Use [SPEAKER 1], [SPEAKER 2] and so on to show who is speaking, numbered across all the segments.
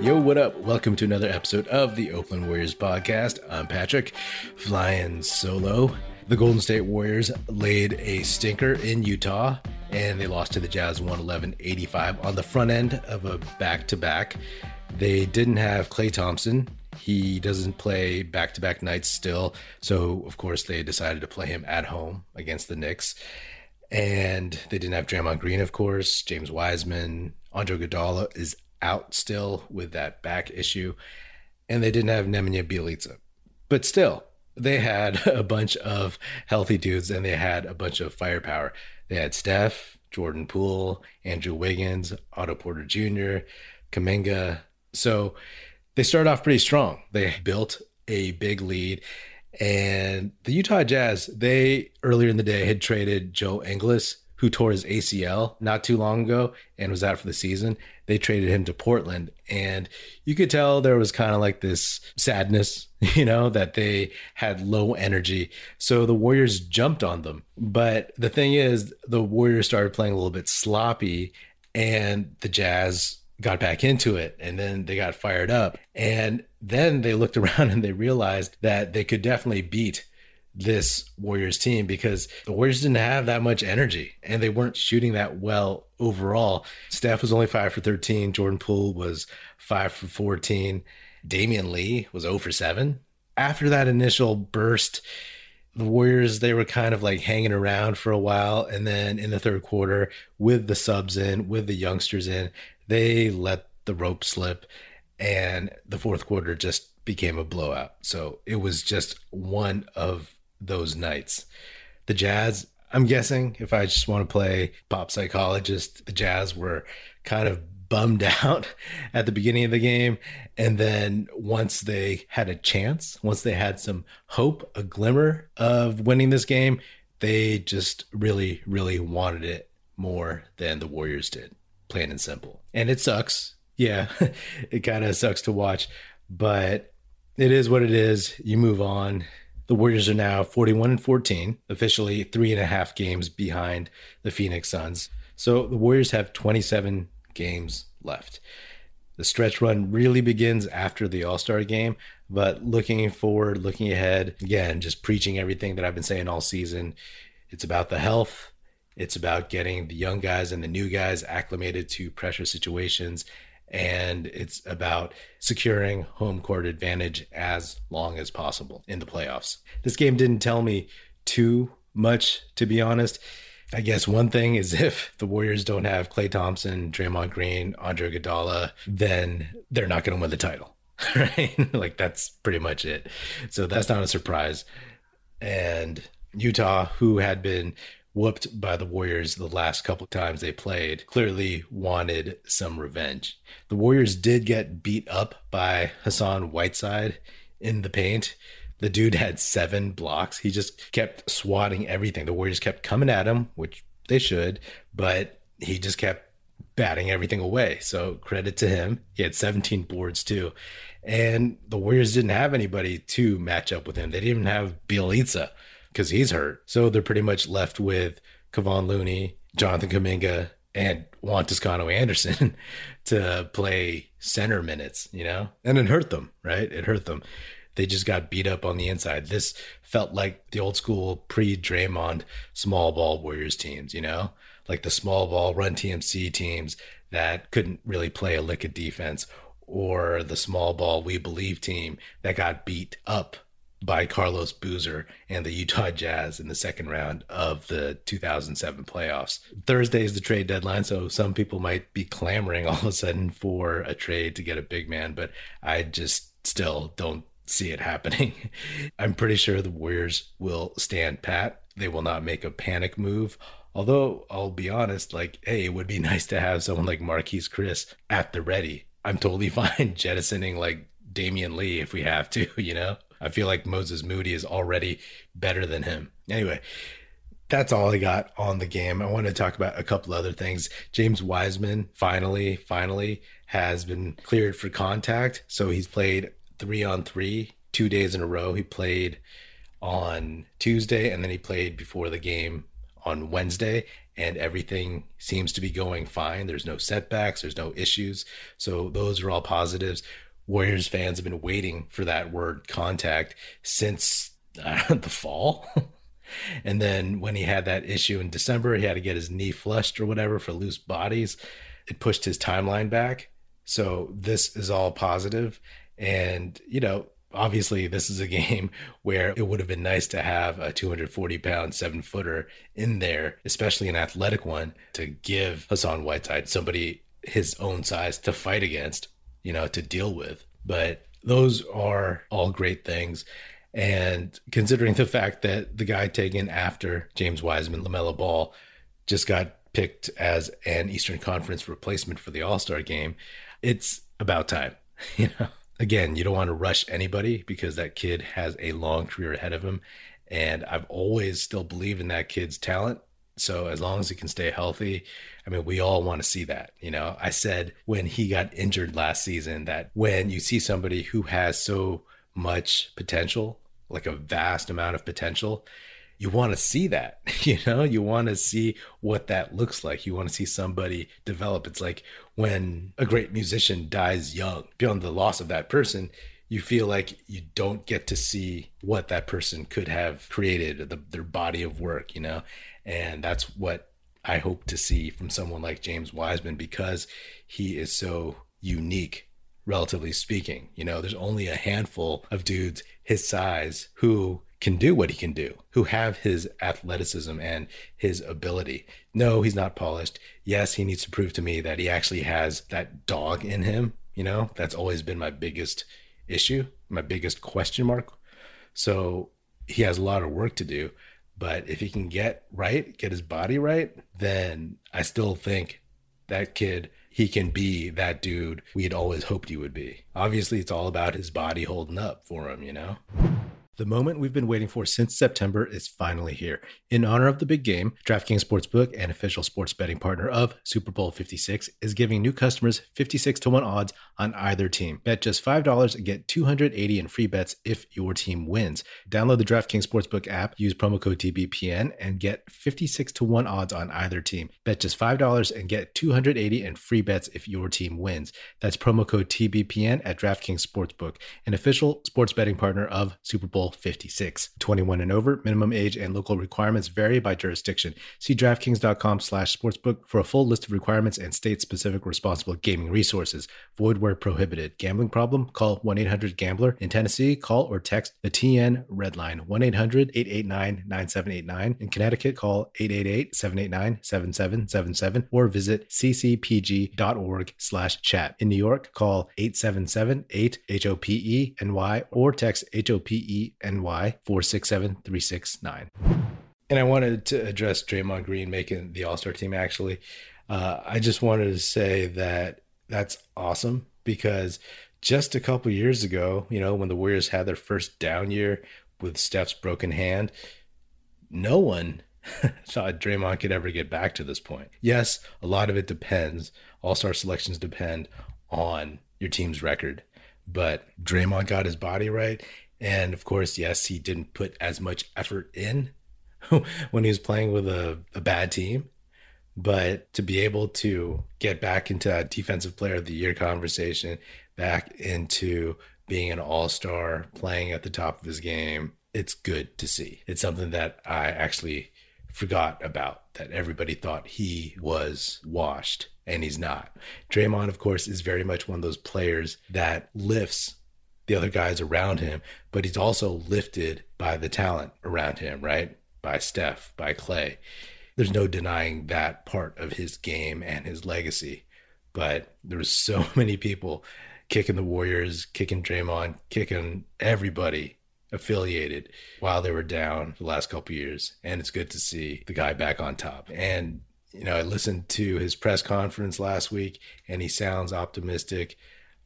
[SPEAKER 1] Yo, what up? Welcome to another episode of the Oakland Warriors podcast. I'm Patrick, flying solo. The Golden State Warriors laid a stinker in Utah and they lost to the Jazz 111 85 on the front end of a back to back. They didn't have Klay Thompson. He doesn't play back to back nights still. So, of course, they decided to play him at home against the Knicks. And they didn't have Draymond Green, of course. James Wiseman, Andre Iguodala is out still with that back issue, and they didn't have Nemanja Bjelica. But still, they had a bunch of healthy dudes and they had a bunch of firepower. They had Steph, Jordan Poole, Andrew Wiggins, Otto Porter Jr., Kuminga. So they started off pretty strong. They built a big lead. And the Utah Jazz, they earlier in the day had traded Joe Ingles who tore his ACL not too long ago and was out for the season. They traded him to Portland. And you could tell there was kind of like this sadness, you know, that they had low energy. So the Warriors jumped on them. But the thing is, the Warriors started playing a little bit sloppy and the Jazz got back into it and then they got fired up. And then they looked around and they realized that they could definitely beat this Warriors team because the Warriors didn't have that much energy and they weren't shooting that well overall. Steph was only 5 for 13, Jordan Poole was 5 for 14, Damion Lee was 0 for 7. After that initial burst, the Warriors they were kind of like hanging around for a while and then in the third quarter with the subs in, with the youngsters in, they let the rope slip and the fourth quarter just became a blowout. So it was just one of those nights. The Jazz, I'm guessing if I just want to play pop psychologist, the Jazz were kind of bummed out at the beginning of the game. And then once they had a chance, once they had some hope, a glimmer of winning this game, they just really, really wanted it more than the Warriors did, plain and simple. And it sucks. Yeah, it kind of sucks to watch, but it is what it is. You move on. The Warriors are now 41 and 14, officially three and a half games behind the Phoenix Suns. So the Warriors have 27 games left. The stretch run really begins after the All Star game, but looking forward, looking ahead, again, just preaching everything that I've been saying all season. It's about the health, it's about getting the young guys and the new guys acclimated to pressure situations and it's about securing home court advantage as long as possible in the playoffs. This game didn't tell me too much, to be honest. I guess one thing is if the Warriors don't have Klay Thompson, Draymond Green, Andre Iguodala, then they're not going to win the title, right? like that's pretty much it. So that's not a surprise. And Utah, who had been whooped by the Warriors the last couple times they played, clearly wanted some revenge. The Warriors did get beat up by Hassan Whiteside in the paint. The dude had seven blocks. He just kept swatting everything. The Warriors kept coming at him, which they should, but he just kept batting everything away. So credit to him. He had 17 boards too. And the Warriors didn't have anybody to match up with him. They didn't even have Bjelica because he's hurt. So they're pretty much left with Kevon Looney, Jonathan Kuminga, and Juan Toscano Anderson to play center minutes, you know? And it hurt them, right? It hurt them. They just got beat up on the inside. This felt like the old school pre Draymond small ball Warriors teams, you know? Like the small ball run TMC teams that couldn't really play a lick of defense, or the small ball we believe team that got beat up by Carlos Boozer and the Utah Jazz in the second round of the 2007 playoffs. Thursday is the trade deadline, so some people might be clamoring all of a sudden for a trade to get a big man, but I just still don't see it happening. I'm pretty sure the Warriors will stand pat. They will not make a panic move. Although I'll be honest, like, hey, it would be nice to have someone like Marquese Chriss at the ready. I'm totally fine jettisoning like Damion Lee if we have to, you know? I feel like Moses Moody is already better than him. Anyway, that's all I got on the game. I want to talk about a couple other things. James Wiseman finally, finally has been cleared for contact. So he's played three on three, two days in a row. He played on Tuesday and then he played before the game on Wednesday. and everything seems to be going fine. There's no setbacks, there's no issues. So those are all positives. Warriors fans have been waiting for that word contact since uh, the fall. and then when he had that issue in December, he had to get his knee flushed or whatever for loose bodies. It pushed his timeline back. So this is all positive. And, you know, obviously this is a game where it would have been nice to have a 240 pound seven footer in there, especially an athletic one, to give Hassan Whiteside somebody his own size to fight against you know, to deal with. But those are all great things. And considering the fact that the guy taken after James Wiseman, LaMelo Ball, just got picked as an Eastern Conference replacement for the All Star game, it's about time. You know, again, you don't want to rush anybody because that kid has a long career ahead of him. And I've always still believed in that kid's talent. So as long as he can stay healthy, I mean, we all want to see that. You know, I said when he got injured last season that when you see somebody who has so much potential, like a vast amount of potential, you want to see that. You know, you want to see what that looks like. You want to see somebody develop. It's like when a great musician dies young, beyond the loss of that person, you feel like you don't get to see what that person could have created, the, their body of work, you know? And that's what I hope to see from someone like James Wiseman because he is so unique, relatively speaking. You know, there's only a handful of dudes his size who can do what he can do, who have his athleticism and his ability. No, he's not polished. Yes, he needs to prove to me that he actually has that dog in him. You know, that's always been my biggest issue, my biggest question mark. So he has a lot of work to do. But if he can get right, get his body right, then I still think that kid, he can be that dude we had always hoped he would be. Obviously, it's all about his body holding up for him, you know? The moment we've been waiting for since September is finally here. In honor of the big game, DraftKings Sportsbook, an official sports betting partner of Super Bowl 56, is giving new customers 56 to 1 odds on either team. Bet just $5 and get 280 in free bets if your team wins. Download the DraftKings Sportsbook app, use promo code TBPN, and get 56 to 1 odds on either team. Bet just $5 and get 280 in free bets if your team wins. That's promo code TBPN at DraftKings Sportsbook, an official sports betting partner of Super Bowl 56. 21 and over, minimum age and local requirements vary by jurisdiction. See DraftKings.com slash sportsbook for a full list of requirements and state-specific responsible gaming resources. Void where prohibited. Gambling problem? Call 1-800-GAMBLER. In Tennessee, call or text the TN Red Line 1-800-889-9789. In Connecticut, call 888-789-7777 or visit ccpg.org slash chat. In New York, call 877-8-HOPE-NY or text HOPE NY 467369. And I wanted to address Draymond Green making the All Star team actually. Uh, I just wanted to say that that's awesome because just a couple years ago, you know, when the Warriors had their first down year with Steph's broken hand, no one thought Draymond could ever get back to this point. Yes, a lot of it depends. All star selections depend on your team's record, but Draymond got his body right and of course, yes, he didn't put as much effort in when he was playing with a, a bad team. But to be able to get back into that defensive player of the year conversation, back into being an all star, playing at the top of his game, it's good to see. It's something that I actually forgot about that everybody thought he was washed and he's not. Draymond, of course, is very much one of those players that lifts the other guys around him, but he's also lifted by the talent around him, right? By Steph, by Klay. There's no denying that part of his game and his legacy. But there there's so many people kicking the Warriors, kicking Draymond, kicking everybody affiliated while they were down the last couple years. And it's good to see the guy back on top. And, you know, I listened to his press conference last week and he sounds optimistic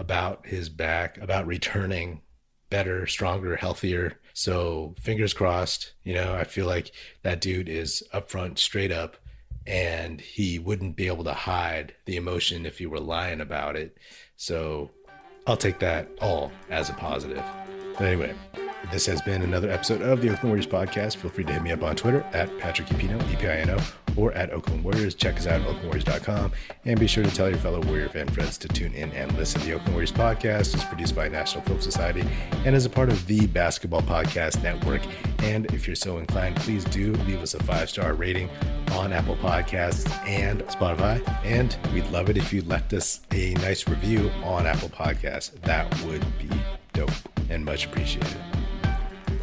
[SPEAKER 1] about his back, about returning better, stronger, healthier. So fingers crossed. You know, I feel like that dude is upfront, straight up, and he wouldn't be able to hide the emotion if he were lying about it. So I'll take that all as a positive. But anyway, This has been another episode of the Oakland Warriors podcast. Feel free to hit me up on Twitter at Patrick Epino, E-P-I-N-O, or at Oakland Warriors. Check us out at oaklandwarriors.com. And be sure to tell your fellow Warrior fan friends to tune in and listen. To the Oakland Warriors podcast is produced by National Film Society and is a part of the Basketball Podcast Network. And if you're so inclined, please do leave us a five-star rating on Apple Podcasts and Spotify. And we'd love it if you left us a nice review on Apple Podcasts. That would be dope and much appreciated.